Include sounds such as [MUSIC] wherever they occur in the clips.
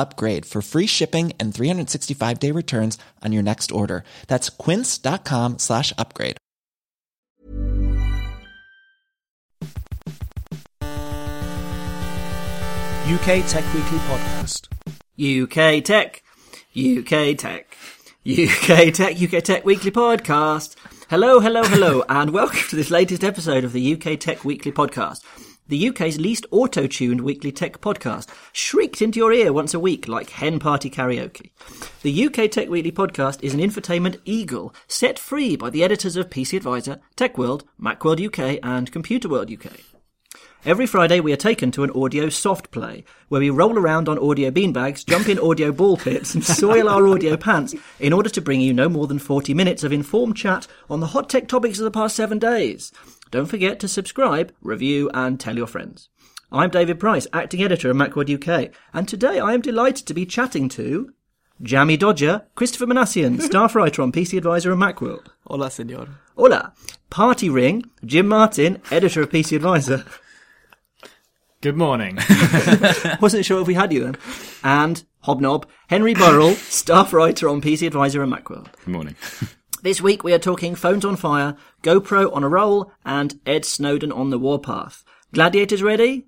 upgrade for free shipping and 365 day returns on your next order. That's quince.com slash upgrade. UK Tech Weekly Podcast. UK Tech, UK Tech, UK Tech, UK Tech Weekly Podcast. Hello, hello, hello, [LAUGHS] and welcome to this latest episode of the UK Tech Weekly Podcast. The UK's least auto-tuned weekly tech podcast, shrieked into your ear once a week like hen party karaoke. The UK Tech Weekly podcast is an infotainment eagle set free by the editors of PC Advisor, Tech World, Macworld UK, and Computer World UK. Every Friday, we are taken to an audio soft play, where we roll around on audio beanbags, jump in audio ball pits, and soil our audio pants in order to bring you no more than 40 minutes of informed chat on the hot tech topics of the past seven days. Don't forget to subscribe, review, and tell your friends. I'm David Price, acting editor of Macworld UK, and today I am delighted to be chatting to Jammy Dodger, Christopher Manassian, [LAUGHS] staff writer on PC Advisor and Macworld. Hola, senor. Hola, Party Ring, Jim Martin, editor of PC Advisor. Good morning. [LAUGHS] [LAUGHS] Wasn't sure if we had you then. And Hobnob, Henry Burrell, staff writer on PC Advisor and Macworld. Good morning. This week we are talking phones on fire, GoPro on a roll, and Ed Snowden on the warpath. Gladiators ready?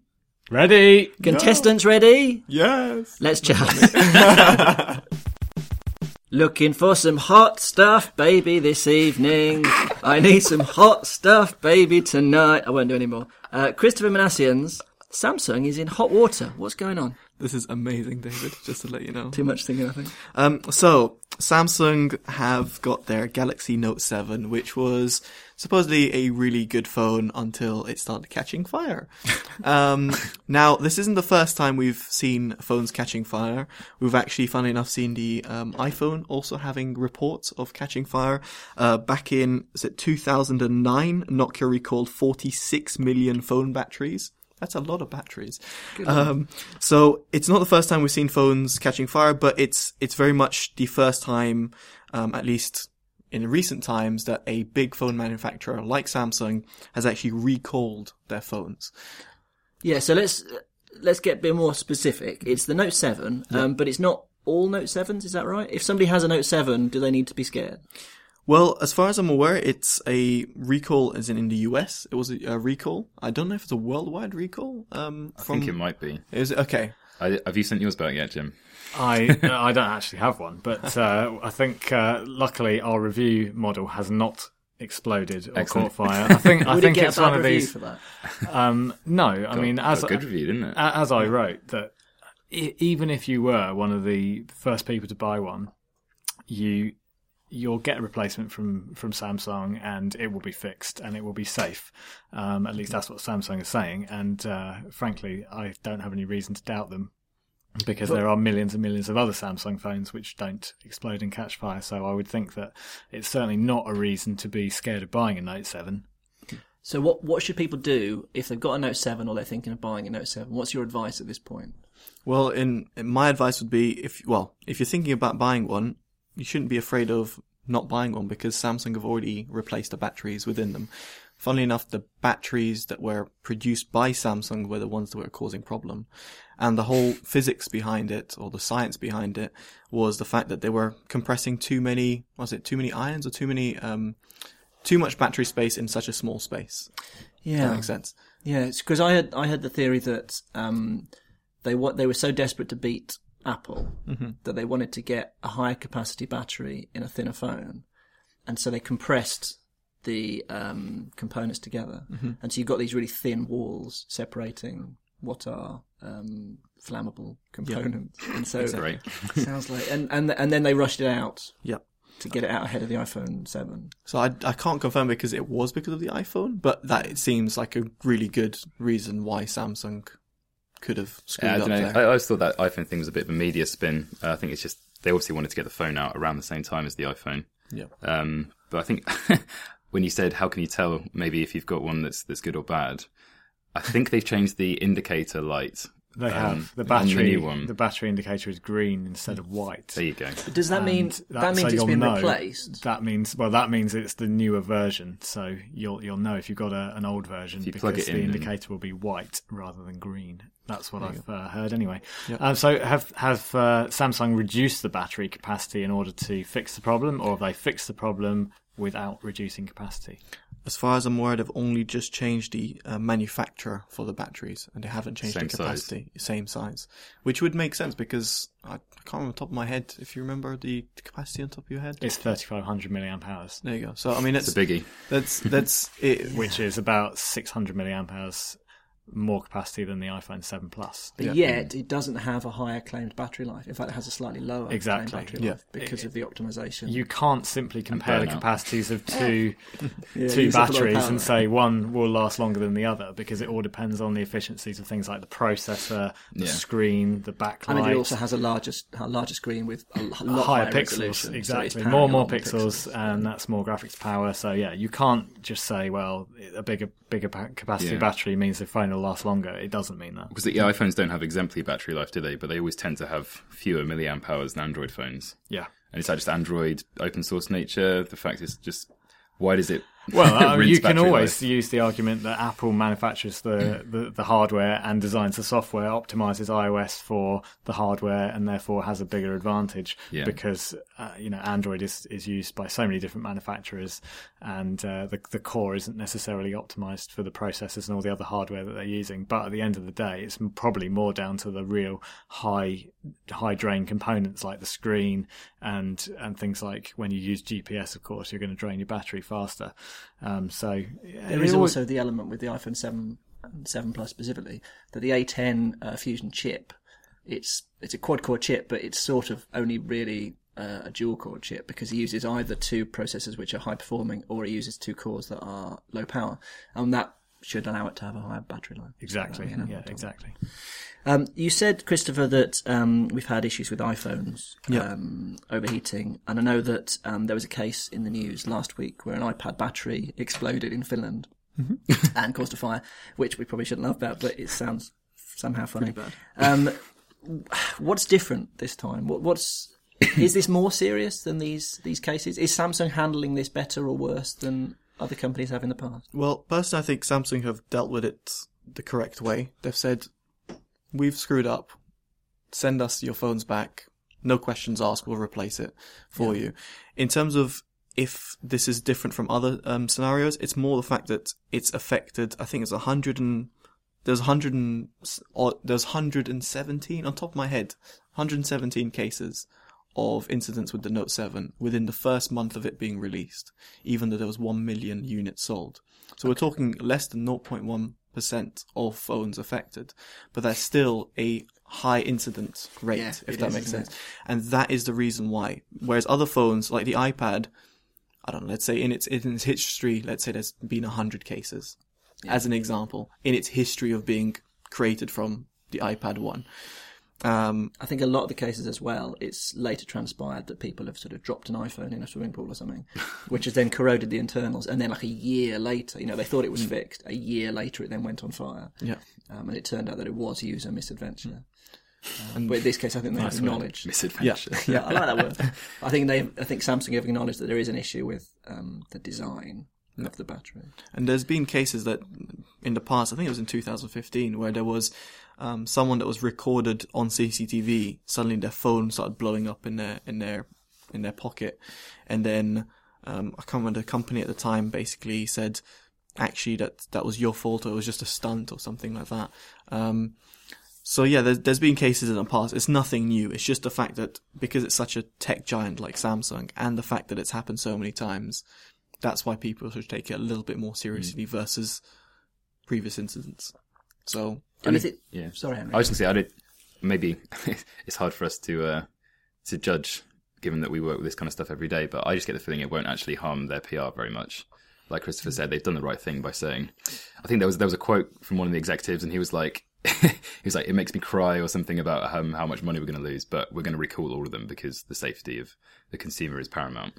Ready? Contestants ready? Yes. Let's chat. [LAUGHS] Looking for some hot stuff, baby, this evening. I need some hot stuff, baby, tonight. I won't do any more. Uh, Christopher Manassian's Samsung is in hot water. What's going on? This is amazing, David, just to let you know. Too much thinking, I think. Um, so, Samsung have got their Galaxy Note 7, which was supposedly a really good phone until it started catching fire. [LAUGHS] um, now, this isn't the first time we've seen phones catching fire. We've actually, funnily enough, seen the um, iPhone also having reports of catching fire. Uh, back in, is it 2009, Nokia recalled 46 million phone batteries. That's a lot of batteries. Um, so it's not the first time we've seen phones catching fire, but it's it's very much the first time, um, at least in recent times, that a big phone manufacturer like Samsung has actually recalled their phones. Yeah, so let's let's get a bit more specific. It's the Note 7, um, but it's not all Note 7s, is that right? If somebody has a Note 7, do they need to be scared? Well, as far as I'm aware, it's a recall, as in in the US. It was a, a recall. I don't know if it's a worldwide recall. Um, I think it might be. Is it okay. I, have you sent yours back yet, Jim? I [LAUGHS] I don't actually have one, but uh, I think uh, luckily our review model has not exploded or Excellent. caught fire. I think [LAUGHS] I Would it think it's one of these. for that? Um, no, I mean Got as a good review, didn't it? as I wrote that even if you were one of the first people to buy one, you you'll get a replacement from from Samsung and it will be fixed and it will be safe. Um, at least that's what Samsung is saying. And uh, frankly, I don't have any reason to doubt them because there are millions and millions of other Samsung phones which don't explode and catch fire. So I would think that it's certainly not a reason to be scared of buying a Note Seven. So what what should people do if they've got a Note 7 or they're thinking of buying a Note 7? What's your advice at this point? Well, in, in my advice would be if well, if you're thinking about buying one, you shouldn't be afraid of not buying one because Samsung have already replaced the batteries within them. Funnily enough, the batteries that were produced by Samsung were the ones that were causing problem. And the whole physics behind it, or the science behind it, was the fact that they were compressing too many, was it too many ions or too many, um, too much battery space in such a small space. Yeah. That makes sense. Yeah, because I had I had the theory that um, they what they were so desperate to beat Apple Mm-hmm. that they wanted to get a higher capacity battery in a thinner phone, and so they compressed the um, components together, Mm-hmm. and so you've got these really thin walls separating what are um, flammable components, [LAUGHS] and so Great. sounds like, and and and then they rushed it out Yeah. to get it out ahead of the iPhone Seven. So I, I can't confirm because it was because of the iPhone, but that it seems like a really good reason why Samsung could have screwed Yeah, I, up know. There. I always thought that iPhone thing was a bit of a media spin. Uh, I think it's just they obviously wanted to get the phone out around the same time as the iPhone. yeah. Um, but I think [LAUGHS] when you said how can you tell maybe if you've got one that's that's good or bad, I think they've changed the indicator light. They um, have the battery. new one. The battery indicator is green instead of white. There you go. Does that mean And that, means it's you'll been know- replaced? That means well, that means it's the newer version. So you'll you'll know if you've got a, an old version because plug it the in and- indicator will be white rather than green. That's what I've uh, heard anyway. Yeah. Um, so have have uh, Samsung reduced the battery capacity in order to fix the problem, or have they fixed the problem without reducing capacity? As far as I'm aware, they've only just changed the uh, manufacturer for the batteries, and they haven't changed Same the capacity, same size, which would make sense because I, I can't remember on top of my head if you remember the capacity on top of your head. It's thirty five hundred milliamp hours, There you go. So I mean, It's it's a biggie. that's that's it. which is about six hundred milliamp hours more capacity than the iPhone Seven Plus. But Yeah. yet, it doesn't have a higher claimed battery life. In fact, it has a slightly lower Exactly. claimed battery Yeah. life because of the optimization. You can't simply compare the capacities of [LAUGHS] two [LAUGHS] Yeah, two use up a lot of batteries and say one will last longer than the other because it all depends on the efficiencies of things like the processor, the Yeah. screen, the backlight. I mean, it also has a larger, a larger screen with a lo- lot higher, higher, pixels, resolution, so exactly. powering More and more lot pixels, and that's more graphics power. So yeah, you can't just say, well, a bigger bigger capacity Yeah. battery means the phone will last longer. It doesn't mean that. Because the iPhones don't have exemplary battery life, do they? But they always tend to have fewer milliamp hours than Android phones. Yeah. And it's that just Android open source nature. The fact is just why does it? [LAUGHS] Well, uh, you can always life? use the argument that Apple manufactures the, the, the hardware and designs the software, optimizes iOS for the hardware, and therefore has a bigger advantage Yeah. because uh, you know Android is is used by so many different manufacturers, and uh, the the core isn't necessarily optimized for the processors and all the other hardware that they're using. But at the end of the day, it's probably more down to the real high high drain components like the screen and and things like when you use GPS, of course, you're going to drain your battery faster. Um, so yeah, There always- also the element with the iPhone 7 7 Plus specifically that the A10 uh, Fusion chip, it's it's a quad core chip, but it's sort of only really uh, a dual core chip because it uses either two processors which are high performing or it uses two cores that are low power, and that should allow it to have a higher battery life. exactly, you know, yeah, exactly. Um, you said, Christopher, that um, we've had issues with iPhones Yeah. um, overheating, and I know that um, there was a case in the news last week where an iPad battery exploded in Finland [LAUGHS] and caused a fire, which we probably shouldn't laugh about, but it sounds somehow funny. Um, what's different this time? What, what's is this more serious than these these cases? Is Samsung handling this better or worse than other companies have in the past? Well, personally, I think Samsung have dealt with it the correct way. They've said, "We've screwed up. Send us your phones back. No questions asked. We'll replace it for you." In terms of if this is different from other um, scenarios, it's more the fact that it's affected. I think it's a hundred and there's hundred and or there's hundred and seventeen on top of my head, hundred and seventeen cases of incidents with the Note 7 within the first month of it being released, even though there was 1 million units sold. So we're talking less than 0.1% of phones affected, but that's still a high incident rate, Yeah, if it that is, makes sense. And that is the reason why. Whereas other phones, like the iPad, I don't know, let's say in its, in its history, let's say there's been 100 cases, as an example, in its history of being created from the iPad 1. Um, I think a lot of the cases as well, it's later transpired that people have sort of dropped an iPhone in a swimming pool or something, [LAUGHS] which has then corroded the internals. And then, like a year later, you know, they thought it was fixed. A year later, it then went on fire. yeah. Um, and it turned out that it was user misadventure. Um, but in this case, I think they have acknowledged. Misadventure. yeah, yeah, I like that word. [LAUGHS] I think they, I think Samsung have acknowledged that there is an issue with um, the design of the battery. And there's been cases that in the past, I think it was in 2015, where there was um, someone that was recorded on CCTV. Suddenly, their phone started blowing up in their in their in their pocket, and then um, I can't remember the company at the time. Basically, said actually that that was your fault, or it was just a stunt, or something like that. Um, So yeah, there's, there's been cases in the past. It's nothing new. It's just the fact that because it's such a tech giant like Samsung, and the fact that it's happened so many times, that's why people should take it a little bit more seriously versus previous incidents. So And is it? Yeah. Sorry, Henry. I was going to say, I did, maybe [LAUGHS] it's hard for us to uh, to judge, given that we work with this kind of stuff every day. But I just get the feeling it won't actually harm their PR very much. Like Christopher said, they've done the right thing by saying. I think there was there was a quote from one of the executives, and he was like, [LAUGHS] he was like, "It makes me cry" or something about um, how much money we're going to lose, but we're going to recall all of them because the safety of the consumer is paramount.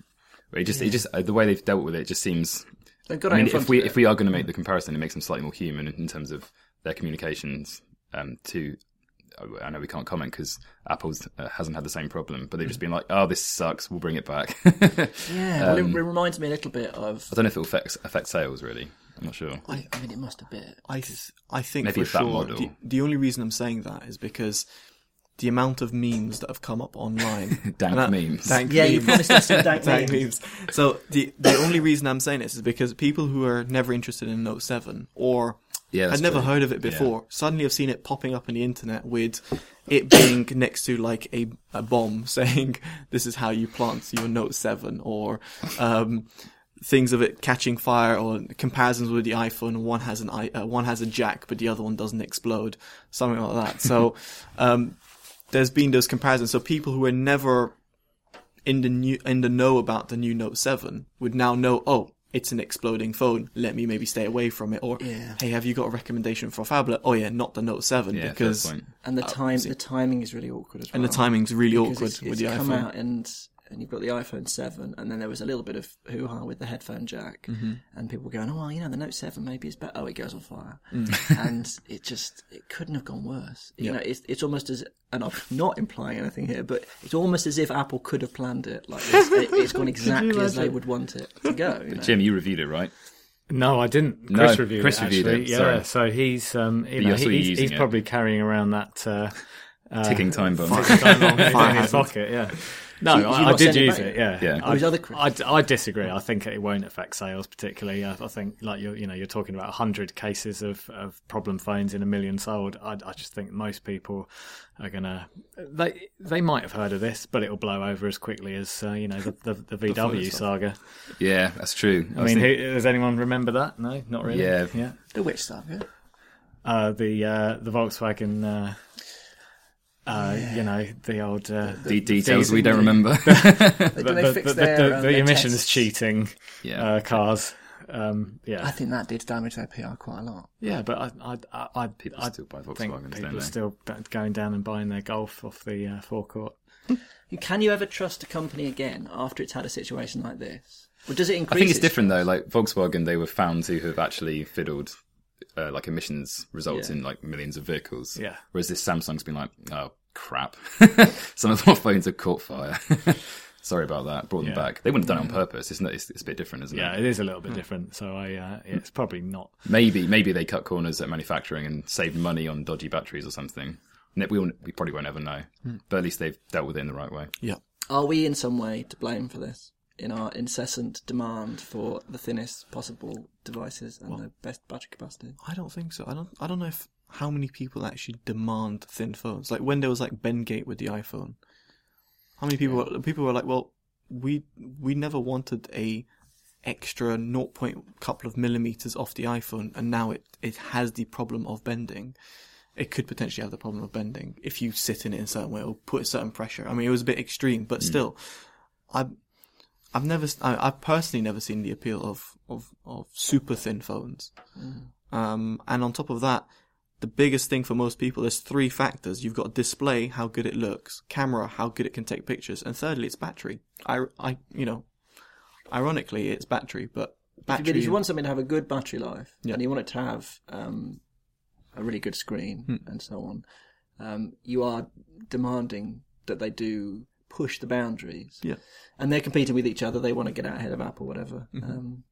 But it just, it just, uh, the way they've dealt with it just seems They've got I mean, if we of if we are going to make the comparison, it makes them slightly more human in, in terms of their communications. Um, to I know we can't comment because Apple's uh, hasn't had the same problem, but they've just been like, "Oh, this sucks. We'll bring it back." I [LAUGHS] Yeah, well, Um, it, it reminds me a little bit of. I don't know if it will affect affect sales. Really, I'm not sure. I, I mean, it must a bit. I th- I think Maybe for it's that sure. model. The, the only reason I'm saying that is because the amount of memes that have come up online, [LAUGHS] Dank that- memes. dank Yeah, you memes. promised us some dank [LAUGHS] Dank memes. memes. So the the only reason I'm saying this is because people who are never interested in Note Seven or Yeah, had never heard of it Yeah. before suddenly have seen it popping up on the internet with it being [COUGHS] next to like a, a bomb [LAUGHS] saying this is how you plant your Note Seven or um, things of it catching fire or comparisons with the iPhone. One has an i uh, one has a jack, but the other one doesn't explode. Something like that. So [LAUGHS] um, there's been those comparisons. So people who were never in the new in the know about the new Note Seven would now know. Oh, it's an exploding phone. Let me maybe stay away from it. Or Yeah. hey, have you got a recommendation for a phablet? Oh yeah, not the Note Seven Yeah, because point. And the uh, time, the timing is really awkward as well. and the timing's really Because awkward it's, with it's the come iPhone. out and and you've got the iPhone seven, and then there was a little bit of hoo ha with the headphone jack, Mm-hmm. and people were going, "Oh well, you know, the Note seven maybe is better." Oh, it goes on fire, Mm. [LAUGHS] and it just it couldn't have gone worse. You know, it's it's almost as and I'm not implying anything here, but it's almost as if Apple could have planned it like this. it, it's gone [LAUGHS] exactly as they would want it to go. You know? Jim, you reviewed it, right? No, I didn't. No, Chris reviewed Chris it. reviewed actually. it, Yeah, sorry. so he's um, you know, he's, he's probably carrying around that uh, Ticking time bomb. [LAUGHS] time bomb in his pocket. Yeah. No, So you- you I, I did send it use it. Yeah, Yeah. I, other I, I disagree. I think it won't affect sales particularly. I, I think like you're you know you're talking about hundred cases of, of problem phones in a million sold. I, I just think most people are gonna they they might have heard of this, but it'll blow over as quickly as uh, you know the the, the VW saga. Yeah, that's true. I mean, who, does anyone remember that? No, not really. Yeah. yeah. The witch saga? Uh, the uh, the Volkswagen. Uh, uh, You know the old uh, de- details we don't remember. The, [LAUGHS] they the, [LAUGHS] fix the, their, the, the their emissions cheating Yeah. uh, cars. Um, yeah, I think that did damage their PR quite a lot. yeah, but I, I, I, I, People I still buy think people don't are they? still going down and buying their Golf off the uh, forecourt. [LAUGHS] Can you ever trust a company again after it's had a situation like this? Or does it increase? I think it's its different though. Like Volkswagen, they were found to have actually fiddled uh, like emissions results Yeah. in like millions of vehicles. Yeah. Whereas this Samsung's been like, oh crap, [LAUGHS] some of our phones have caught fire. [LAUGHS] Sorry about that. Brought them Yeah. back. They wouldn't have done it on purpose. It's, not, it's, it's a bit different, isn't Yeah, it? it is a little bit different. So I, uh, it's probably not. Maybe maybe they cut corners at manufacturing and saved money on dodgy batteries or something. We, all, we probably won't ever know. But at least they've dealt with it in the right way. Yeah. Are we in some way to blame for this? In our incessant demand for the thinnest possible devices and the best battery capacity? I don't think so. I don't. I don't know if how many people actually demand thin phones. Like when there was like Bendgate with the iPhone, how many people? Were, people were like, well, we we never wanted a extra 0. Point couple of millimeters off the iPhone, and now it it has the problem of bending. It could potentially have the problem of bending if you sit in it in a certain way or put a certain pressure. I mean, it was a bit extreme, but hmm. still, I. I've never, I, I've personally never seen the appeal of, of, of super thin phones. Um, and on top of that, the biggest thing for most people is three factors. You've got display, how good it looks, camera, how good it can take pictures, and thirdly, it's battery. I, I, you know, ironically, it's battery, but battery. if you want something to have a good battery life Yeah. and you want it to have um, a really good screen and so on, um, you are demanding that they do push the boundaries. Yeah. And they're competing with each other. They want to get out ahead of Apple, or whatever. Um,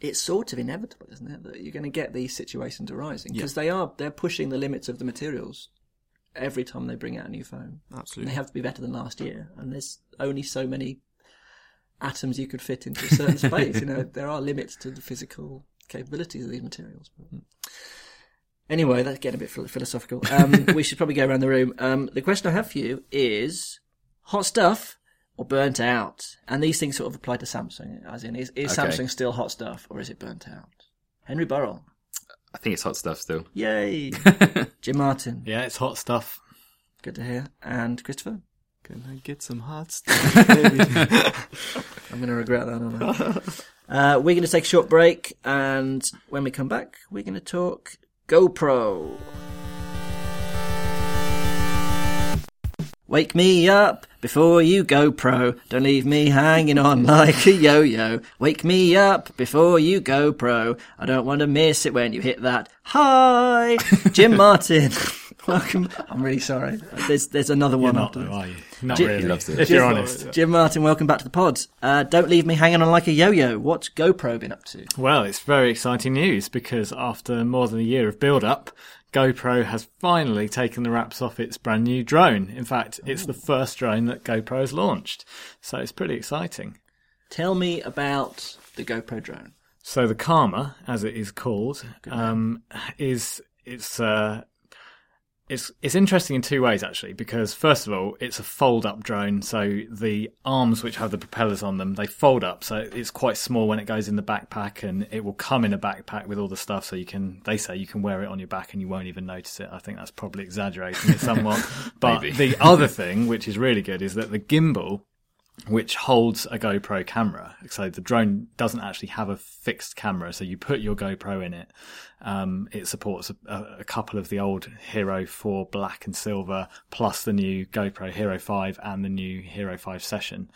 it's sort of inevitable, isn't it, that you're going to get these situations arising because they are they're pushing the limits of the materials every time they bring out a new phone. And Absolutely. they have to be better than last year, and there's only so many atoms you could fit into a certain space. You know, [LAUGHS] there are limits to the physical capabilities of these materials. Anyway, that's getting a bit philosophical. Um, we should probably go around the room. Um, the question I have for you is hot stuff or burnt out? And these things sort of apply to Samsung, as in, is, is Okay. Samsung still hot stuff or is it burnt out? Henry Burrell. I think it's hot stuff still. Yay. [LAUGHS] Jim Martin. Yeah, it's hot stuff. Good to hear. And Christopher. Can I get some hot [LAUGHS] stuff. I'm going to regret that, aren't I? uh, we're going to take a short break, and when we come back, we're going to talk GoPro. Wake me up before you go pro. Don't leave me hanging on [LAUGHS] like a yo-yo. Wake me up before you go pro. I don't want to miss it when you hit that high. [LAUGHS] Jim Martin, [LAUGHS] welcome. I'm really sorry. There's there's another You're one not, after this. though, are you? Not Jim- really. He loves it. If you're honest. Jim Martin, welcome back to the pod. Uh, don't leave me hanging on like a yo-yo. What's GoPro been up to? Well, it's very exciting news because after more than a year of build up, GoPro has finally taken the wraps off its brand new drone. In fact, it's the first drone that GoPro has launched. So it's pretty exciting. Tell me about the GoPro drone. So the Karma, as it is called, um, is it's uh, it's it's interesting in two ways actually. Because first of all, it's a fold-up drone, so the arms which have the propellers on them they fold up, so it's quite small when it goes in the backpack, and it will come in a backpack with all the stuff. So you can they say you can wear it on your back and you won't even notice it. I think that's probably exaggerating it somewhat. [LAUGHS] but the other thing, which is really good, is that the gimbal which holds a GoPro camera. So the drone doesn't actually have a fixed camera. So you put your GoPro in it. Um, it supports a, a couple of the old Hero 4 black and silver, plus the new GoPro Hero 5 and the new Hero 5 Session.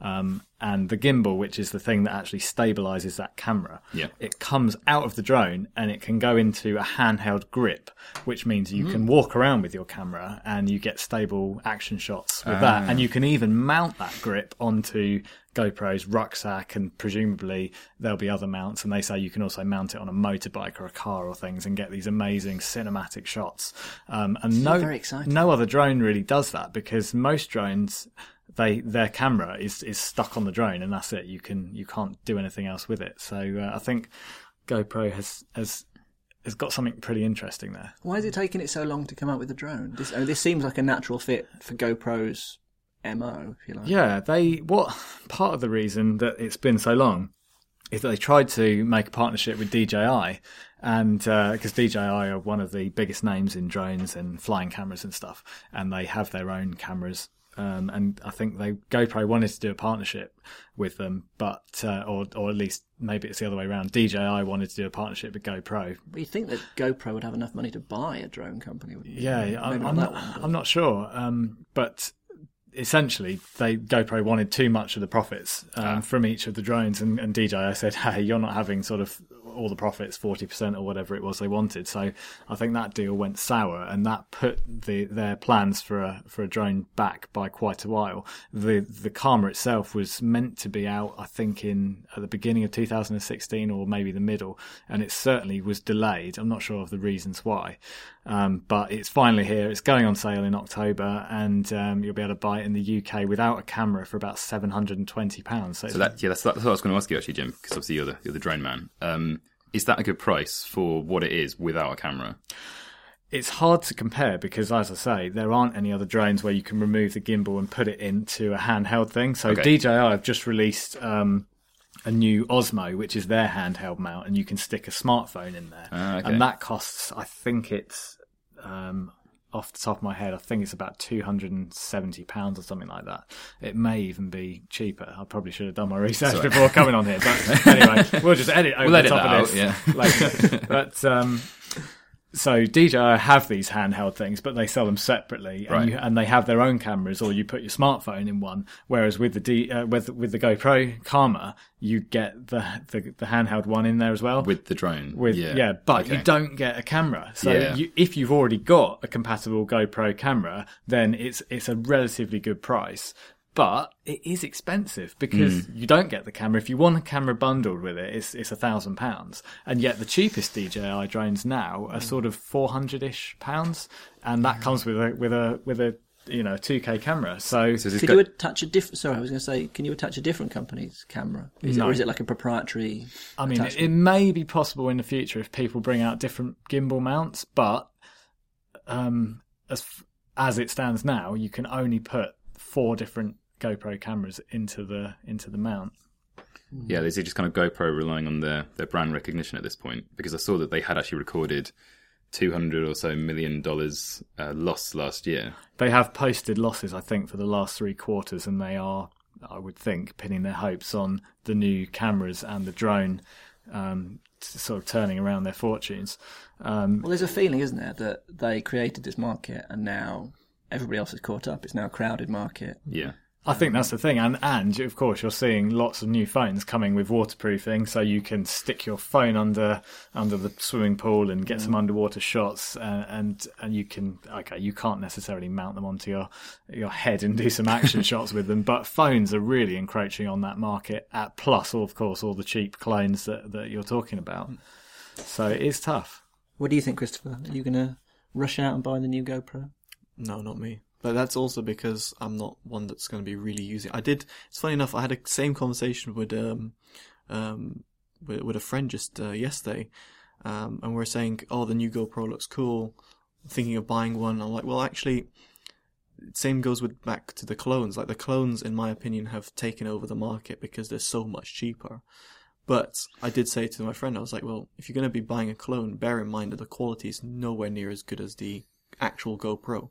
Um, and the gimbal, which is the thing that actually stabilizes that camera, Yeah. it comes out of the drone and it can go into a handheld grip, which means you can walk around with your camera and you get stable action shots with that. And you can even mount that grip onto GoPro's rucksack and presumably there'll be other mounts. And they say you can also mount it on a motorbike or a car or things and get these amazing cinematic shots. Um, and no, very no other drone really does that because most drones, they their camera is is stuck on the drone and that's it. You can you can't do anything else with it. So uh, I think GoPro has has has got something pretty interesting there. Why is it taking it so long to come out with the drone? This, mean, this seems like a natural fit for GoPro's MO, if you like. Yeah, they what part of the reason that it's been so long is that they tried to make a partnership with DJI, and because DJI are one of the biggest names in drones and flying cameras and stuff, and they have their own cameras. Um, and I think they GoPro wanted to do a partnership with them, but uh, or or at least maybe it's the other way around. DJI wanted to do a partnership with GoPro, But you think that GoPro would have enough money to buy a drone company? wouldn't you? Yeah, Maybe I'm, not I'm not. one, I'm not sure. Um, but essentially, they GoPro wanted too much of the profits um, from each of the drones, and, and DJI said, [LAUGHS] "Hey, you're not having sort of all the profits, forty percent or whatever it was they wanted." So I think that deal went sour, and that put the their plans for a for a drone back by quite a while. The the Karma itself was meant to be out, I think, in at the beginning of 2016 or maybe the middle, and it certainly was delayed. I'm not sure of the reasons why. Um, but it's finally here. It's going on sale in October, and um, you'll be able to buy it in the UK without a camera for about seven hundred and twenty pounds. So, So that yeah, that's, that's what I was going to ask you actually, Jim, because obviously you're the you're the drone man. Um, is that a good price for what it is without a camera? it's hard to compare because, as I say, there aren't any other drones where you can remove the gimbal and put it into a handheld thing. So Okay. DJI have just released um, a new Osmo, which is their handheld mount, and you can stick a smartphone in there, Ah, okay. and that costs, I think it's. Um, off the top of my head, I think it's about two hundred and seventy pounds or something like that. It may even be cheaper. I probably should have done my [LAUGHS] research Sorry. before coming on here. But [LAUGHS] anyway, we'll just edit over We'll the edit top of this out, yeah. later. [LAUGHS] But um, so DJI have these handheld things, but they sell them separately, and, Right. you, and they have their own cameras, or you put your smartphone in one. Whereas with the D, uh, with with the GoPro Karma, you get the, the the handheld one in there as well. With the drone? With yeah, but you don't get a camera. So Yeah. you, if you've already got a compatible GoPro camera, then it's it's a relatively good price. But it is expensive because Hmm. you don't get the camera. If you want a camera bundled with it, it's it's a thousand pounds, and yet the cheapest DJI drones now Hmm. are sort of four hundred ish pounds, and that comes with a with a with a you know 2K camera. So, So this Could guy- you attach a different? Sorry, I was going to say, can you attach a different company's camera? Is it, No. or is it like a proprietary? I mean, it, it may be possible in the future if people bring out different gimbal mounts, but um, as as it stands now, you can only put four different GoPro cameras into the into the mount. Yeah, is it just kind of GoPro relying on their, their brand recognition at this point? Because I saw that they had actually recorded two hundred or so million dollars uh, loss last year. They have posted losses, I think, for the last three quarters, and they are, I would think, pinning their hopes on the new cameras and the drone, um, sort of turning around their fortunes. Um, Well, there's a feeling, isn't there, that they created this market and now everybody else has caught up. It's now a crowded market. Yeah, I think that's the thing, and and of course you're seeing lots of new phones coming with waterproofing, so you can stick your phone under under the swimming pool and get some mm. underwater shots, uh, and and you can okay, you can't necessarily mount them onto your your head and do some action [LAUGHS] shots with them, but phones are really encroaching on that market. At plus, of course, all the cheap clones that that you're talking about. Mm. So it is tough. What do you think, Christopher? Are you going to rush out and buy the new GoPro? No, not me. But that's also because I'm not one that's going to be really using. I did. It's funny enough. I had a same conversation with um, um, with, with a friend just uh, yesterday, um, and we are saying, "Oh, the new GoPro looks cool." Thinking of buying one. I'm like, well, actually, same goes with back to the clones. Like the clones, in my opinion, have taken over the market because they're so much cheaper. But I did say to my friend, I was like, well, if you're going to be buying a clone, bear in mind that the quality is nowhere near as good as the actual GoPro.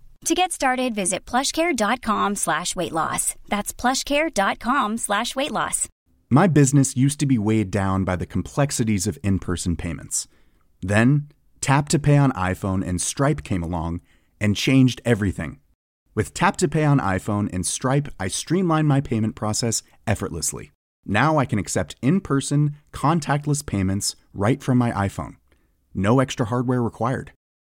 To get started, visit plushcare.com slash weight loss. That's plushcare.com slash weight loss. My business used to be weighed down by the complexities of in person payments. Then, Tap to Pay on iPhone and Stripe came along and changed everything. With Tap to Pay on iPhone and Stripe, I streamlined my payment process effortlessly. Now I can accept in person, contactless payments right from my iPhone. No extra hardware required.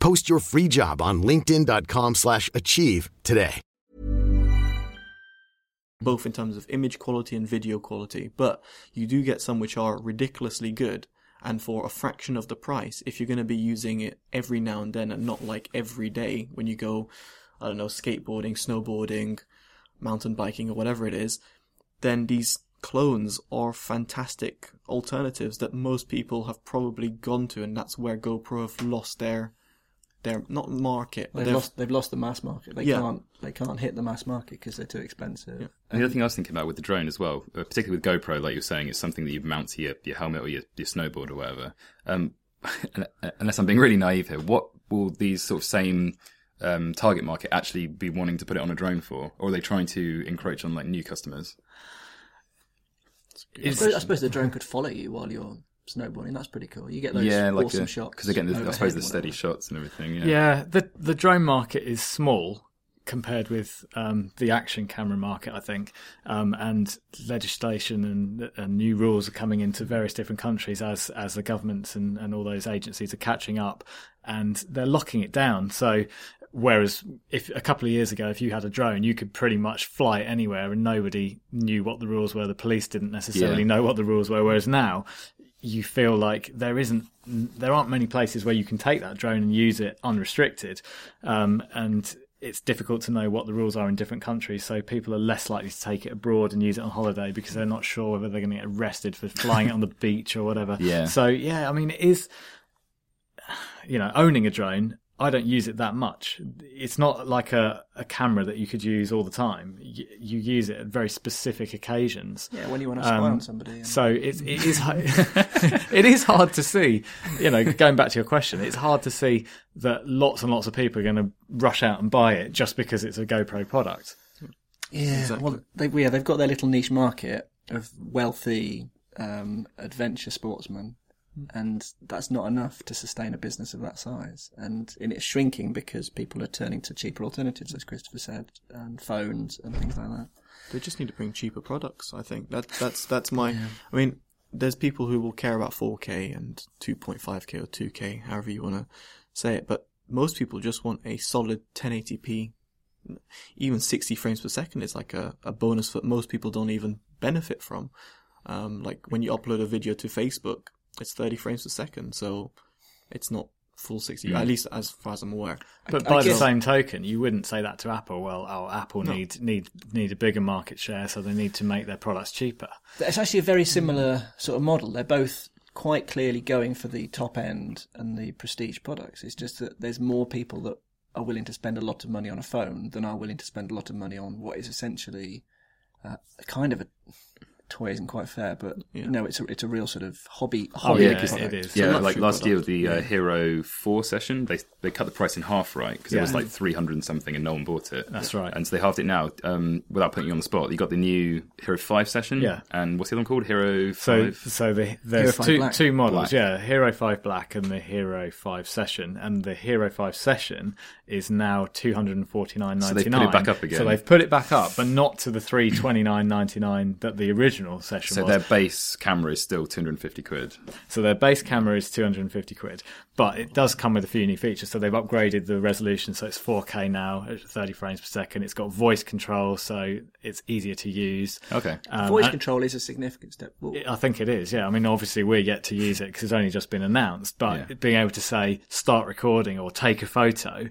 Post your free job on linkedin.com/achieve slash achieve today. both in terms of image quality and video quality, but you do get some which are ridiculously good and for a fraction of the price if you're going to be using it every now and then and not like every day when you go I don't know skateboarding, snowboarding, mountain biking or whatever it is, then these clones are fantastic alternatives that most people have probably gone to and that's where GoPro have lost their their not market, They've they've lost. They've lost the mass market. They Yeah. can't. They can't hit the mass market because they're too expensive. And the other thing I was thinking about with the drone as well, uh, particularly with GoPro, like you're saying, it's something that you mount to your, your helmet or your, your snowboard or whatever. Um, [LAUGHS] unless I'm being really naive here, what will these sort of same um, target market actually be wanting to put it on a drone for? Or are they trying to encroach on like new customers? I suppose, I suppose the drone could follow you while you're snowboarding. That's pretty cool. You get those yeah, like awesome the, shots because again, the, I suppose the steady whatever. shots and everything. Yeah. Yeah, the the drone market is small compared with um, the action camera market, I think, um, and legislation and, and new rules are coming into various different countries as as the governments and, and all those agencies are catching up, and they're locking it down. So. Whereas, if a couple of years ago, if you had a drone, you could pretty much fly anywhere, and nobody knew what the rules were. The police didn't necessarily Yeah. know what the rules were. Whereas now, you feel like there isn't there aren't many places where you can take that drone and use it unrestricted. Um, and it's difficult to know what the rules are in different countries. So people are less likely to take it abroad and use it on holiday because they're not sure whether they're going to get arrested for flying it on the beach or whatever. [LAUGHS] Yeah. so yeah i mean it is you know owning a drone I don't use it that much. It's not like a, a camera that you could use all the time. You, you use it at very specific occasions. Yeah, when you want to spy on somebody. and- So it's, it is [LAUGHS] [LAUGHS] it is hard to see. You know, going back to your question, it's hard to see that lots and lots of people are going to rush out and buy it just because it's a GoPro product. Yeah, well, they, yeah, they've got their little niche market of wealthy um, adventure sportsmen, and that's not enough to sustain a business of that size. And, and it's shrinking because people are turning to cheaper alternatives, as Christopher said, and phones and things like that. They just need to bring cheaper products. I think that that's that's my. I mean, there's people who will care about 4K and 2.5K or 2K, however you want to say it, but most people just want a solid 1080p. Even 60 frames per second is like a, a bonus that most people don't even benefit from. Um, like when you upload a video to Facebook, it's 30 frames per second, so it's not full 60, Mm. at least as far as I'm aware. But I by the guess- same token, you wouldn't say that to Apple. Well, oh, Apple No. need need need a bigger market share, so they need to make their products cheaper. It's actually a very similar sort of model. They're both quite clearly going for the top end and the prestige products. It's just that there's more people that are willing to spend a lot of money on a phone than are willing to spend a lot of money on what is essentially uh, a kind of a toy isn't quite fair, but you know, it's a it's a real sort of hobby. hobby yeah, 'cause- product. It's Yeah, like luxury last year with product. the uh, Hero Four session, they they cut the price in half, right? Because it was like three hundred and something, and no one bought it. That's right. And so they halved it now. Um, without putting you on the spot, you got the new Hero Five session. Yeah. And what's the other one called? Hero So, Five. so the, there's 5 two Black. two models, Black. yeah, Hero Five Black and the Hero Five Session, and the Hero Five Session is now two hundred and forty nine ninety nine. So they've put it back up again. So they've put it back up, but not to the three twenty nine ninety nine that the original session so was. their base camera is still two hundred and fifty quid. So their base camera is 250 quid, but it does come with a few new features. So they've upgraded the resolution, so it's 4K now at 30 frames per second. It's got voice control, so it's easier to use. Okay. Um, Voice and- control is a significant step forward. I think it is, yeah. I mean, obviously we're yet to use it because it's only just been announced, but Yeah. being able to say start recording or take a photo.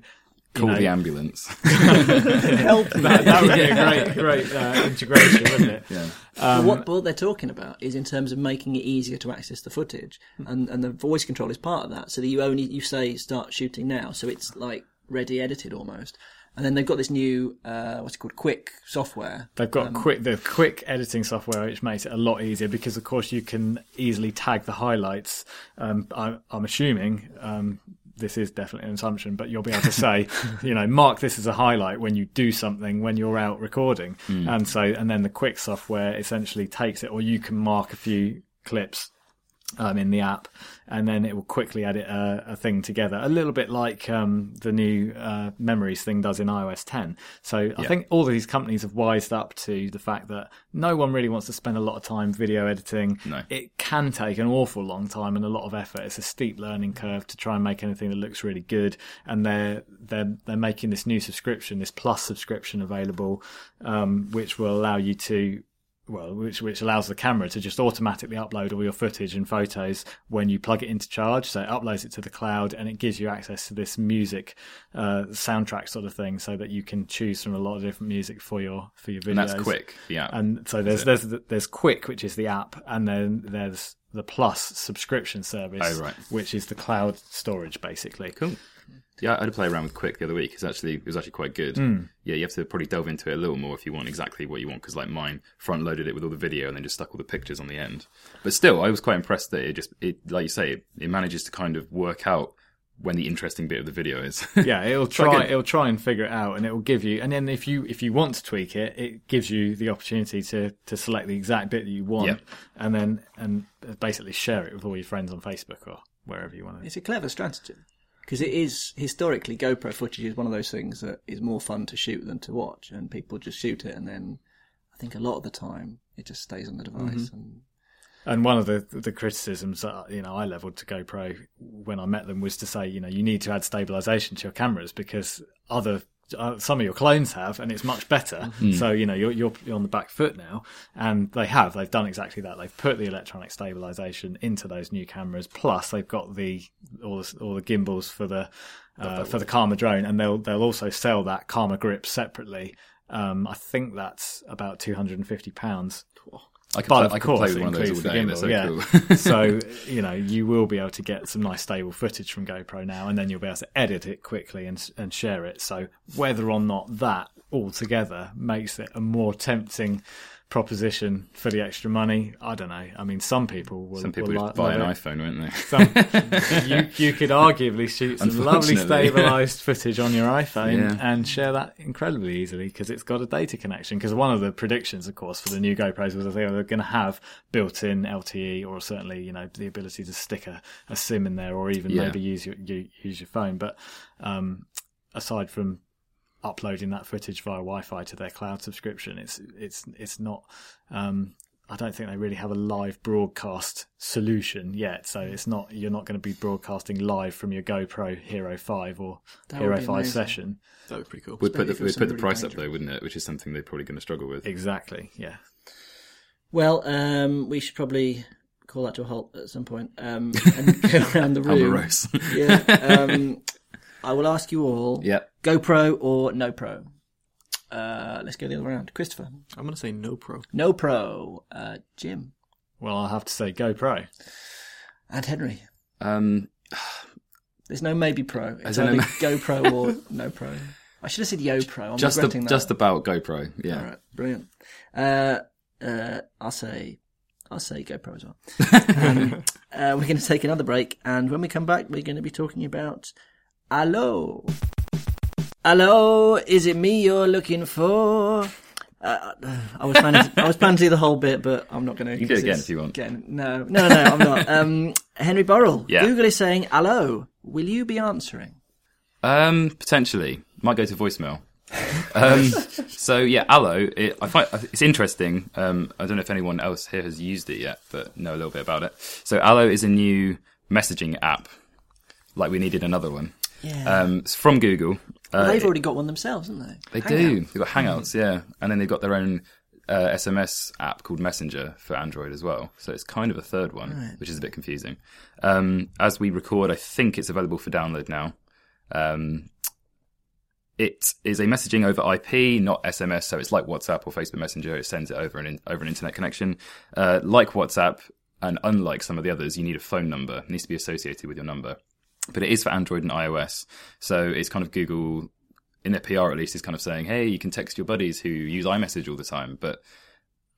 You Call know, the ambulance. [LAUGHS] Help that, that would be a great, great uh, integration, wouldn't it? yeah. But what, what they're talking about is in terms of making it easier to access the footage, and and the voice control is part of that. So that you only you say start shooting now, so it's like ready edited almost. And then they've got this new uh, what's it called, Quick software. They've got Um, quick the quick editing software, which makes it a lot easier because, of course, you can easily tag the highlights. Um, I, I'm assuming um, this is definitely an assumption, but you'll be able to say, [LAUGHS] you know, mark this as a highlight when you do something when you're out recording, hmm. and so and then the quick software essentially takes it, or you can mark a few clips um, in the app, and then it will quickly edit a, a thing together, a little bit like um, the new uh, memories thing does in iOS 10. So I think all of these companies have wised up to the fact that no one really wants to spend a lot of time video editing. No. It can take an awful long time and a lot of effort. It's a steep learning curve to try and make anything that looks really good. And they're they're they're making this new subscription, this Plus subscription available, um, which will allow you to well, which which allows the camera to just automatically upload all your footage and photos when you plug it into charge. So it uploads it to the cloud and it gives you access to this music uh, soundtrack sort of thing, so that you can choose from a lot of different music for your for your videos. And that's quick. yeah. And so there's there's there's Quick, which is the app, and then there's the Plus subscription service, Oh, right. which is the cloud storage basically. Cool. Yeah, I had to play around with Quick the other week. It's actually it was actually quite good. Hmm. Yeah, you have to probably delve into it a little more if you want exactly what you want. Because like mine, front loaded it with all the video and then just stuck all the pictures on the end. But still, I was quite impressed that it just it like you say it, it manages to kind of work out when the interesting bit of the video is. [LAUGHS] yeah, it'll It's quite try it'll try and figure it out, and it will give you. And then if you if you want to tweak it, it gives you the opportunity to to select the exact bit that you want, Yeah. and then and basically share it with all your friends on Facebook or wherever you want to. It's a clever strategy because it is historically GoPro footage is one of those things that is more fun to shoot than to watch, and people just shoot it, and then I think a lot of the time it just stays on the mm-hmm. device. And And one of the the criticisms that you know I leveled to GoPro when I met them was to say you know you need to add stabilization to your cameras because other uh, some of your clones have, and it's much better. Mm. So you know you're, you're you're on the back foot now, and they have they've done exactly that. They've put the electronic stabilization into those new cameras. Plus, they've got the all the, all the gimbals for the uh, for the Karma drone, and they'll they'll also sell that Karma grip separately. Um, I think that's about two hundred and fifty pounds. I could But play- of I could course, play it with one of those all day, so yeah. cool. [LAUGHS] so you know you will be able to get some nice stable footage from GoPro now, and then you'll be able to edit it quickly and and share it. So whether or not that altogether makes it a more tempting proposition for the extra money, I don't know. I mean, some people will. Some people will buy an it. iPhone, won't they? Some, [LAUGHS] you, you could arguably shoot some lovely stabilized footage on your iPhone Yeah. and share that incredibly easily because it's got a data connection. Because one of the predictions, of course, for the new GoPros was that they were going to have built-in LTE or certainly, you know, the ability to stick a, a SIM in there or even Yeah. maybe use your you, use your phone. But um, aside from uploading that footage via Wi-Fi to their cloud subscription, it's it's it's not. Um, I don't think they really have a live broadcast solution yet. So it's not you're not going to be broadcasting live from your GoPro Hero Five or That Hero Five amazing. session. That would be pretty cool. Would put the, if it would was put the price really up though, wouldn't it? Which is something they're probably going to struggle with. Exactly. Yeah. Well, um, we should probably call that to a halt at some point um, and [LAUGHS] go around the room. Amorose. yeah. [LAUGHS] I will ask you all. Yep. GoPro or no pro? Uh, let's go the other way around. Christopher. I'm going to say no pro. No pro. Uh, Jim Well, I'll have to say GoPro. and Henry. Um, There's no maybe pro. I It's don't either know. [LAUGHS] GoPro or [LAUGHS] no pro. I should have said yo pro. I'm just regretting a, that. just about GoPro. Yeah. All right, brilliant. Uh, uh, I'll say, I'll say GoPro as well. [LAUGHS] um, uh, we're going to take another break, and when we come back, we're going to be talking about Allo. Allo, is it me you're looking for? Uh, I was planning. To, I was planning to do the whole bit, but I'm not going to. You can do it again if you want. Again, no, no, no, I'm not. [LAUGHS] Um, Henry Burrell. Yeah. Google is saying, "Allo, will you be answering?" Um, potentially might go to voicemail. um, so yeah, Allo. It, I find it's interesting. Um, I don't know if anyone else here has used it yet, but know a little bit about it. So Allo is a new messaging app. Like we needed another one. Yeah. Um, it's from Google. Uh, They've already got one themselves, haven't they? They do. They've got Hangouts, yeah, and then they've got their own uh, SMS app called Messenger for Android as well. So it's kind of a third one, Right. which is a bit confusing. Um, as we record, I think it's available for download now. Um, it is a messaging over IP, not SMS. So it's like WhatsApp or Facebook Messenger. It sends it over an in, over an internet connection. Uh, like WhatsApp, and unlike some of the others, you need a phone number. It needs to be associated with your number. But it is for Android and iOS. So it's kind of Google in their PR at least is kind of saying, hey, you can text your buddies who use iMessage all the time, but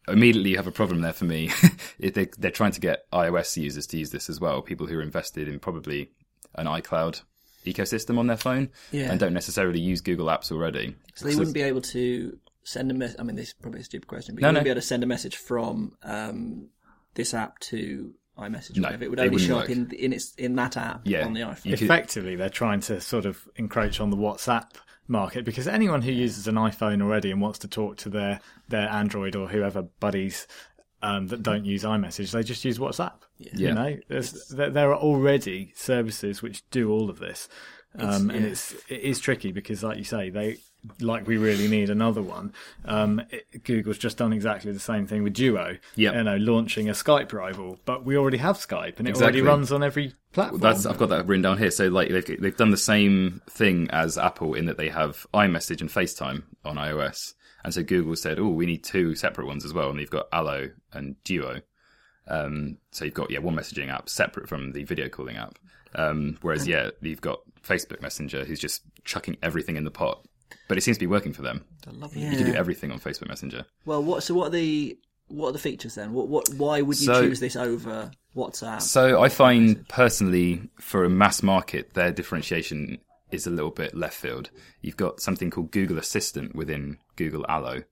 immediately you have a problem there for me. [LAUGHS] If they, they're trying to get iOS users to use this as well, people who are invested in probably an iCloud ecosystem on their phone Yeah. and don't necessarily use Google Apps already. So they wouldn't be able to send a message. I mean, this is probably a stupid question, but No, you wouldn't no. be able to send a message from um, this app to iMessage. or No, whatever. it would only wouldn't show work. up in in its in that app Yeah. on the iPhone. Could- Effectively, they're trying to sort of encroach on the WhatsApp market because anyone who uses an iPhone already and wants to talk to their their Android or whoever buddies um, that don't use iMessage, they just use WhatsApp. Yeah. You know, there, there are already services which do all of this, um, and yeah. it's it is tricky because, like you say, they like we really need another one. Um, it, Google's just done exactly the same thing with Duo. Yep. you know, launching a Skype rival, but we already have Skype, and it Exactly. already runs on every platform. That's I've got that written down here. So like they've they've done the same thing as Apple in that they have iMessage and FaceTime on iOS, and so Google said, "Oh, we need two separate ones as well." And you've got Allo and Duo. Um, so you've got yeah one messaging app separate from the video calling app. Um, whereas yeah, you've got Facebook Messenger who's just chucking everything in the pot. But it seems to be working for them. You can do everything on Facebook Messenger. Well, what? So what are the what are the features then? What? What? Why would you So- choose this over WhatsApp? So I find personally, for a mass market, their differentiation is a little bit left field. You've got something called Google Assistant within Google Allo,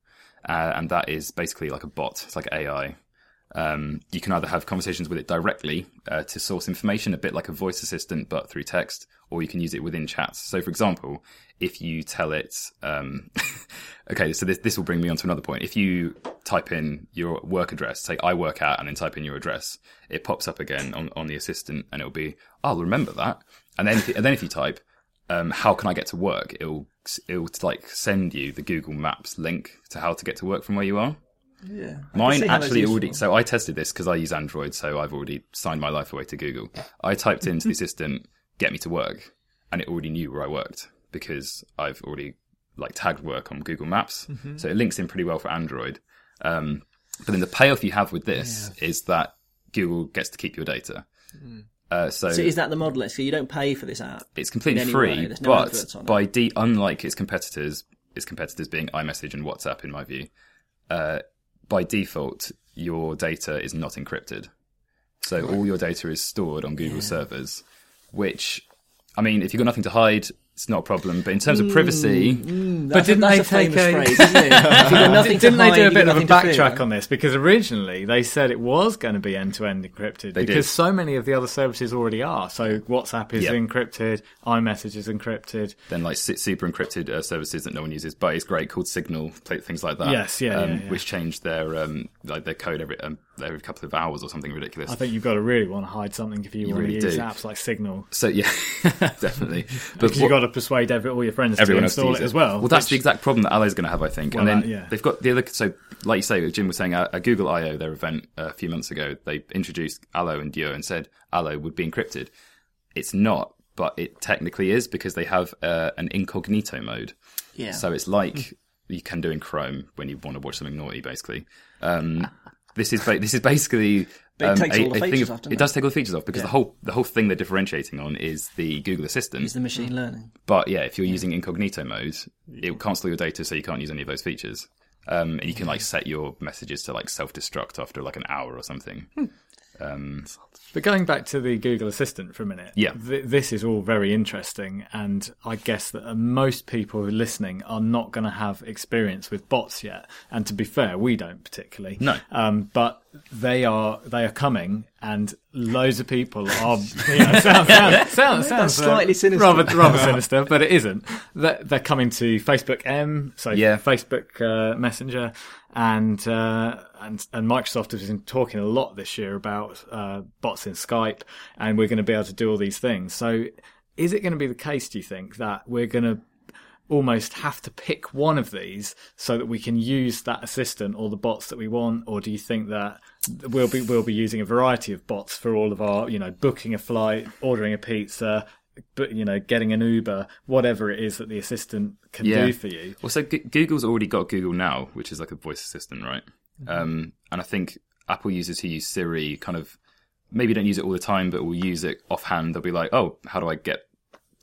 uh, and that is basically like a bot. It's like AI. Um, you can either have conversations with it directly uh, to source information, a bit like a voice assistant, but through text, or you can use it within chats. So, for example, if you tell it, um, [LAUGHS] okay, so this this will bring me on to another point. If you type in your work address, say I work at, and then type in your address, it pops up again on, on the assistant, and it'll be, I'll remember that. And then if, and then if you type, um, how can I get to work? It'll it'll like send you the Google Maps link to how to get to work from where you are. Yeah. Mine see how that's actually already. So I tested this because I use Android, so I've already signed my life away to Google. I typed into the [LAUGHS] system, "get me to work," and it already knew where I worked because I've already like tagged work on Google Maps, Mm-hmm. so it links in pretty well for Android. Um, but then the payoff you have with this is that Google gets to keep your data. Uh, so, So is that the model? So you don't pay for this app? it's completely free, no but by de- unlike its competitors, its competitors being iMessage and WhatsApp, in my view, uh, by default, your data is not encrypted. So all your data is stored on Google servers, which, I mean, if you've got nothing to hide, it's not a problem. But in terms of privacy, Mm, But didn't that's they a take a- phrase, [LAUGHS] isn't it? If you've got nothing to Didn't they do a bit of a nothing fear. backtrack on this? Because originally they said it was going to be end to end encrypted They because did. so many of the other services already are. So WhatsApp is Yep. encrypted, iMessage is encrypted. then like super encrypted uh, services that no one uses, but it's great called Signal, things like that. Yes, yeah, um, yeah, yeah. which changed their um, like their code every um, every couple of hours or something ridiculous. I think you've got to really want to hide something if you, You want really to use do. apps like Signal. So yeah, [LAUGHS] definitely. But Because what- you've got to persuade every, all your friends everyone to else to install it as well. Well, that's the exact problem that Allo's going to have, I think. Well, and then that- yeah. they've got the other. So, like you say, Jim was saying at, at Google I/O, their event uh, a few months ago, they introduced Allo and Duo and said Allo would be encrypted. It's not, but it technically is because they have uh, an incognito mode. Yeah. So it's like you can do in Chrome when you want to watch something naughty, basically. Um, this is ba- this is basically. It um, takes a- all the features of- off, It it? does take all the features off because Yeah. the whole the whole thing they're differentiating on is the Google Assistant. Is the machine learning? But yeah, if you're using incognito mode, it will cancel your data, so you can't use any of those features. Um, and you can like set your messages to like self destruct after like an hour or something. Um, But going back to the Google Assistant for a minute, Yeah. th- this is all very interesting, and I guess that uh, most people who are listening are not going to have experience with bots yet. And to be fair, we don't particularly. No. Um, but they are they are coming, and loads of people are. [LAUGHS] You know, sounds [LAUGHS] sounds sounds, sounds uh, slightly sinister. rather rather sinister, but it isn't. They're, they're coming to Facebook M, so Yeah. Facebook uh, Messenger, and uh, and and Microsoft has been talking a lot this year about uh, bots in Skype, and we're going to be able to do all these things. So, is it going to be the case? Do you think that we're going to almost have to pick one of these so that we can use that assistant or the bots that we want, or do you think that we'll be we'll be using a variety of bots for all of our, you know, booking a flight, ordering a pizza, but you know, getting an Uber, whatever it is that the assistant can yeah. do for you? Well, so G- Google's already got Google Now, which is like a voice assistant, right? Um, and I think Apple users who use Siri kind of maybe don't use it all the time, but will use it offhand. They'll be like, "Oh, how do I get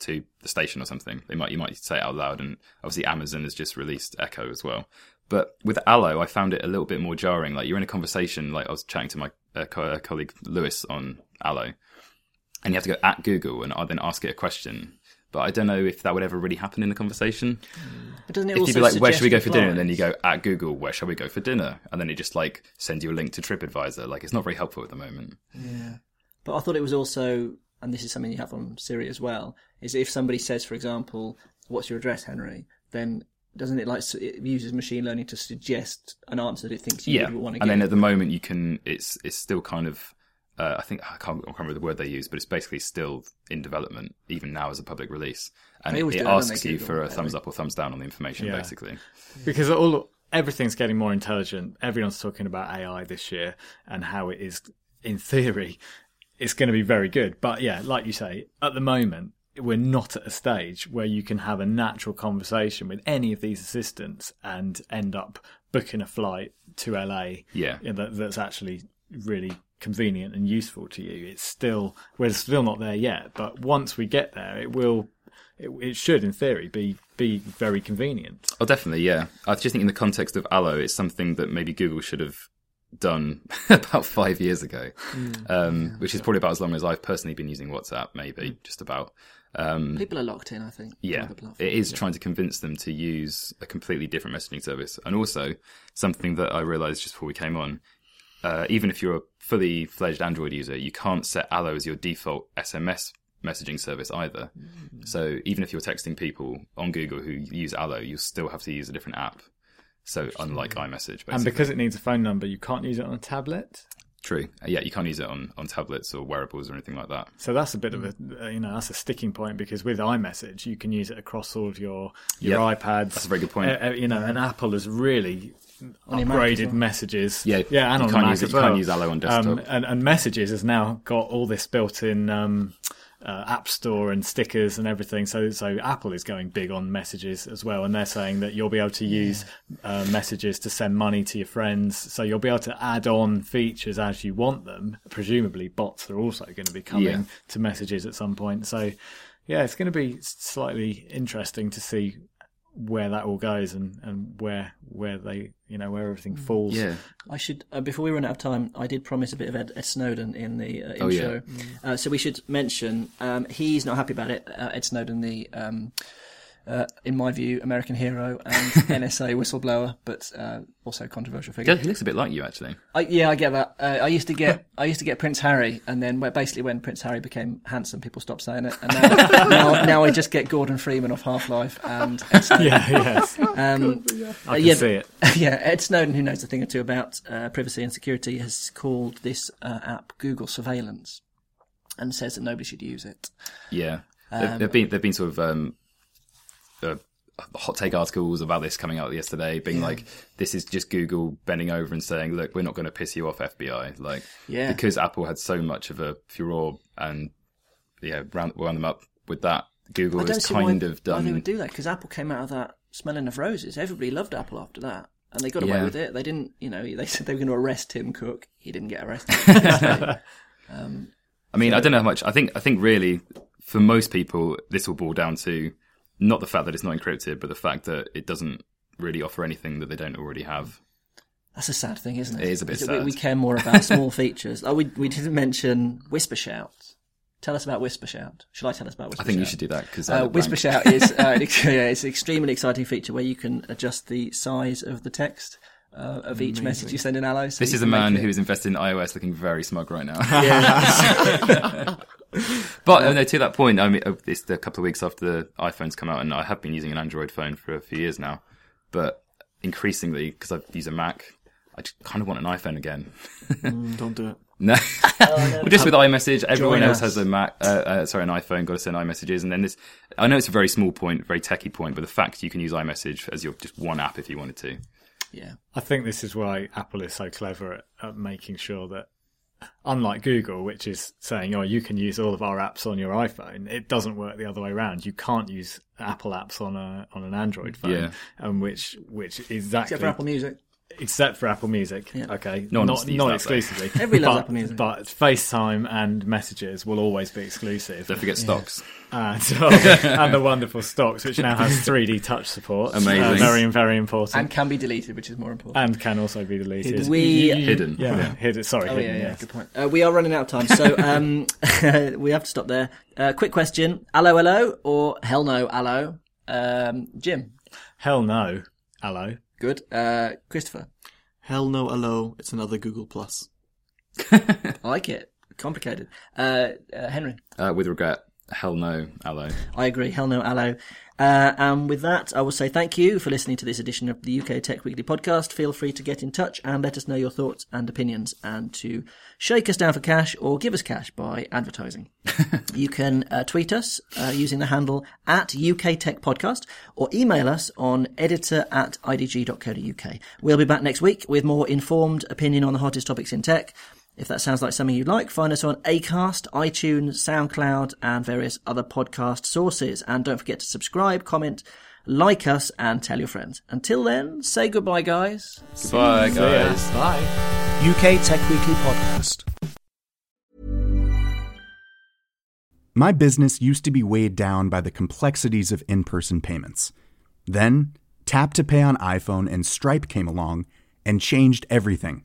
to the station or something?" They might you might say it out loud, and obviously Amazon has just released Echo as well. But with Allo, I found it a little bit more jarring. Like you're in a conversation, like I was chatting to my uh, co- uh, colleague Lewis on Allo, and you have to go at Google and I then ask it a question. But I don't know if that would ever really happen in the conversation. But doesn't it If also you'd be like, where should we go for dinner? And then you go at Google, where shall we go for dinner? And then it just like sends you a link to TripAdvisor. Like it's not very helpful at the moment. Yeah. But I thought it was also, and this is something you have on Siri as well, is if somebody says, for example, "What's your address, Henry?" Then doesn't it like it uses machine learning to suggest an answer that it thinks you yeah. would want to get? And then at the moment you can, it's, it's still kind of, uh, I think, I can't, I can't remember the word they use, but it's basically still in development, even now as a public release. And it, it do that, don't asks you for a don't thumbs up or thumbs down on the information, Yeah. basically. because all everything's getting more intelligent. Everyone's talking about AI this year and how it is, in theory, it's going to be very good. But yeah, like you say, at the moment we're not at a stage where you can have a natural conversation with any of these assistants and end up booking a flight to LA. Yeah. that, that's actually really convenient and useful to you. It's still we're still not there yet, but once we get there, it will. It, it should, in theory, be be very convenient. Oh, definitely, yeah. I just think in the context of Allo, it's something that maybe Google should have done [LAUGHS] about five years ago, um, which is probably about as long as I've personally been using WhatsApp, maybe just about. Um, People are locked in, I think. yeah, other platforms. it is trying to convince them to use a completely different messaging service, and also something that I realised just before we came on. Uh, even if you're a fully fledged Android user, you can't set Allo as your default SMS messaging service either. So even if you're texting people on Google who use Allo, you'll still have to use a different app. So unlike iMessage, basically. And because it needs a phone number, you can't use it on a tablet. True. Uh, Yeah, you can't use it on, on tablets or wearables or anything like that. So that's a bit of a uh, you know that's a sticking point because with iMessage you can use it across all of your your Yep. iPads. That's a very good point. Uh, uh, you know, and Apple has really On your Mac upgraded well. messages. Yeah, yeah, and you on can't Mac use it- as you can't use Allo on desktop. Um, and, and messages has now got all this built-in um, uh, App Store and stickers and everything. So so Apple is going big on messages as well, and they're saying that you'll be able to use uh, messages to send money to your friends. So you'll be able to add on features as you want them. Presumably, bots are also going to be coming Yeah. to messages at some point. So yeah, it's going to be slightly interesting to see where that all goes and, and where where they you know where everything falls. Yeah. I should uh, before we run out of time. I did promise a bit of Ed, Ed Snowden in the uh, Oh, intro, yeah. uh, so we should mention um, he's not happy about it. Uh, Ed Snowden, the um, uh, in my view, American hero and [LAUGHS] NSA whistleblower, but uh, also controversial figure. He looks a bit like you, actually. I, yeah, I get that. Uh, I used to get I used to get Prince Harry, and then basically when Prince Harry became handsome, people stopped saying it, and now, [LAUGHS] now, now I just get Gordon Freeman off Half Life and Ed Snowden. Yeah, yes. [LAUGHS] Um, I uh, can yeah, see it. Yeah, Ed Snowden, who knows a thing or two about uh, privacy and security, has called this uh, app Google Surveillance, and says that nobody should use it. Yeah, There- Um, there've been there've been sort of um, uh, hot take articles about this coming out yesterday, being Yeah. like, "This is just Google bending over and saying, look, we're not going to piss you off, FBI." Like, Yeah. because Apple had so much of a furore and yeah, round, wound them up with that. Google has kind why, of why they would do that because Apple came out of that smelling of roses. Everybody loved Apple after that, and they got away Yeah. with it. They didn't, you know, they [LAUGHS] said they were going to arrest Tim Cook. He didn't get arrested. [LAUGHS] [LAUGHS] um, I mean, I don't know how much. I think I think really for most people, this will boil down to not the fact that it's not encrypted, but the fact that it doesn't really offer anything that they don't already have. That's a sad thing, isn't it? It is a bit sad. We, care more about small features. Oh, we we didn't mention Whisper Shout. Tell us about Whisper Shout. Should I tell us about Whisper Shout? I think you should do that because Uh, Whisper Shout is [LAUGHS] uh, [LAUGHS] it's an extremely exciting feature where you can adjust the size of the text uh, of each message you send in Allo. so This is a man who is invested in iOS, looking very smug right now. Yeah. [LAUGHS] [LAUGHS] but uh, no, to that point, I mean, uh, it's a couple of weeks after the iPhones come out, and I have been using an Android phone for a few years now. But increasingly, because I use a Mac, I just kind of want an iPhone again. Mm, don't do it. [LAUGHS] No, well, just with iMessage, everyone else has a Mac. Uh, uh, sorry, an iPhone. Got to send iMessages, and then this. I know it's a very small point, very techie point, but the fact you can use iMessage as your just one app if you wanted to. Yeah. I think this is why Apple is so clever at, at making sure that, unlike Google, which is saying, "Oh, you can use all of our apps on your iPhone," it doesn't work the other way around. You can't use Apple apps on a on an Android phone, Yeah. and which which is exactly Except for Apple Music. Except for Apple Music. Yeah. Okay, No not not exclusively. Everybody loves but, Apple Music. but FaceTime and messages will always be exclusive. Don't forget stocks. And, [LAUGHS] and the [LAUGHS] wonderful stocks, which now has 3D touch support. Amazing. Uh, very, very important. And can be deleted, which is more important. And can also be deleted. We- Hidden. Yeah, Yeah. hidden. Sorry, Oh hidden, yeah, yeah, yes. good point. Uh, we are running out of time, so [LAUGHS] um, we have to stop there. Uh, quick question: Allo, allo, or hell no, allo? Um, Jim, Hell no. Hello. Good. Uh, Christopher, Hell no, hello. It's another Google Plus. [LAUGHS] I like it. Complicated. Uh, uh, Henry, Uh, with regret, hell no, Allo. I agree. Hell no, allo. Uh, and with that, I will say thank you for listening to this edition of the UK Tech Weekly podcast. Feel free to get in touch and let us know your thoughts and opinions, and to shake us down for cash or give us cash by advertising. [LAUGHS] you can uh, tweet us uh, using the handle at UK Tech Podcast or email us on editor at idg.co.uk. We'll be back next week with more informed opinion on the hottest topics in tech. If that sounds like something you'd like, find us on Acast, iTunes, SoundCloud, and various other podcast sources. And don't forget to subscribe, comment, like us, and tell your friends. Until then, say goodbye, guys. Goodbye, guys. Bye. UK Tech Weekly Podcast. My business used to be weighed down by the complexities of in person payments. Then, Tap to Pay on iPhone and Stripe came along and changed everything.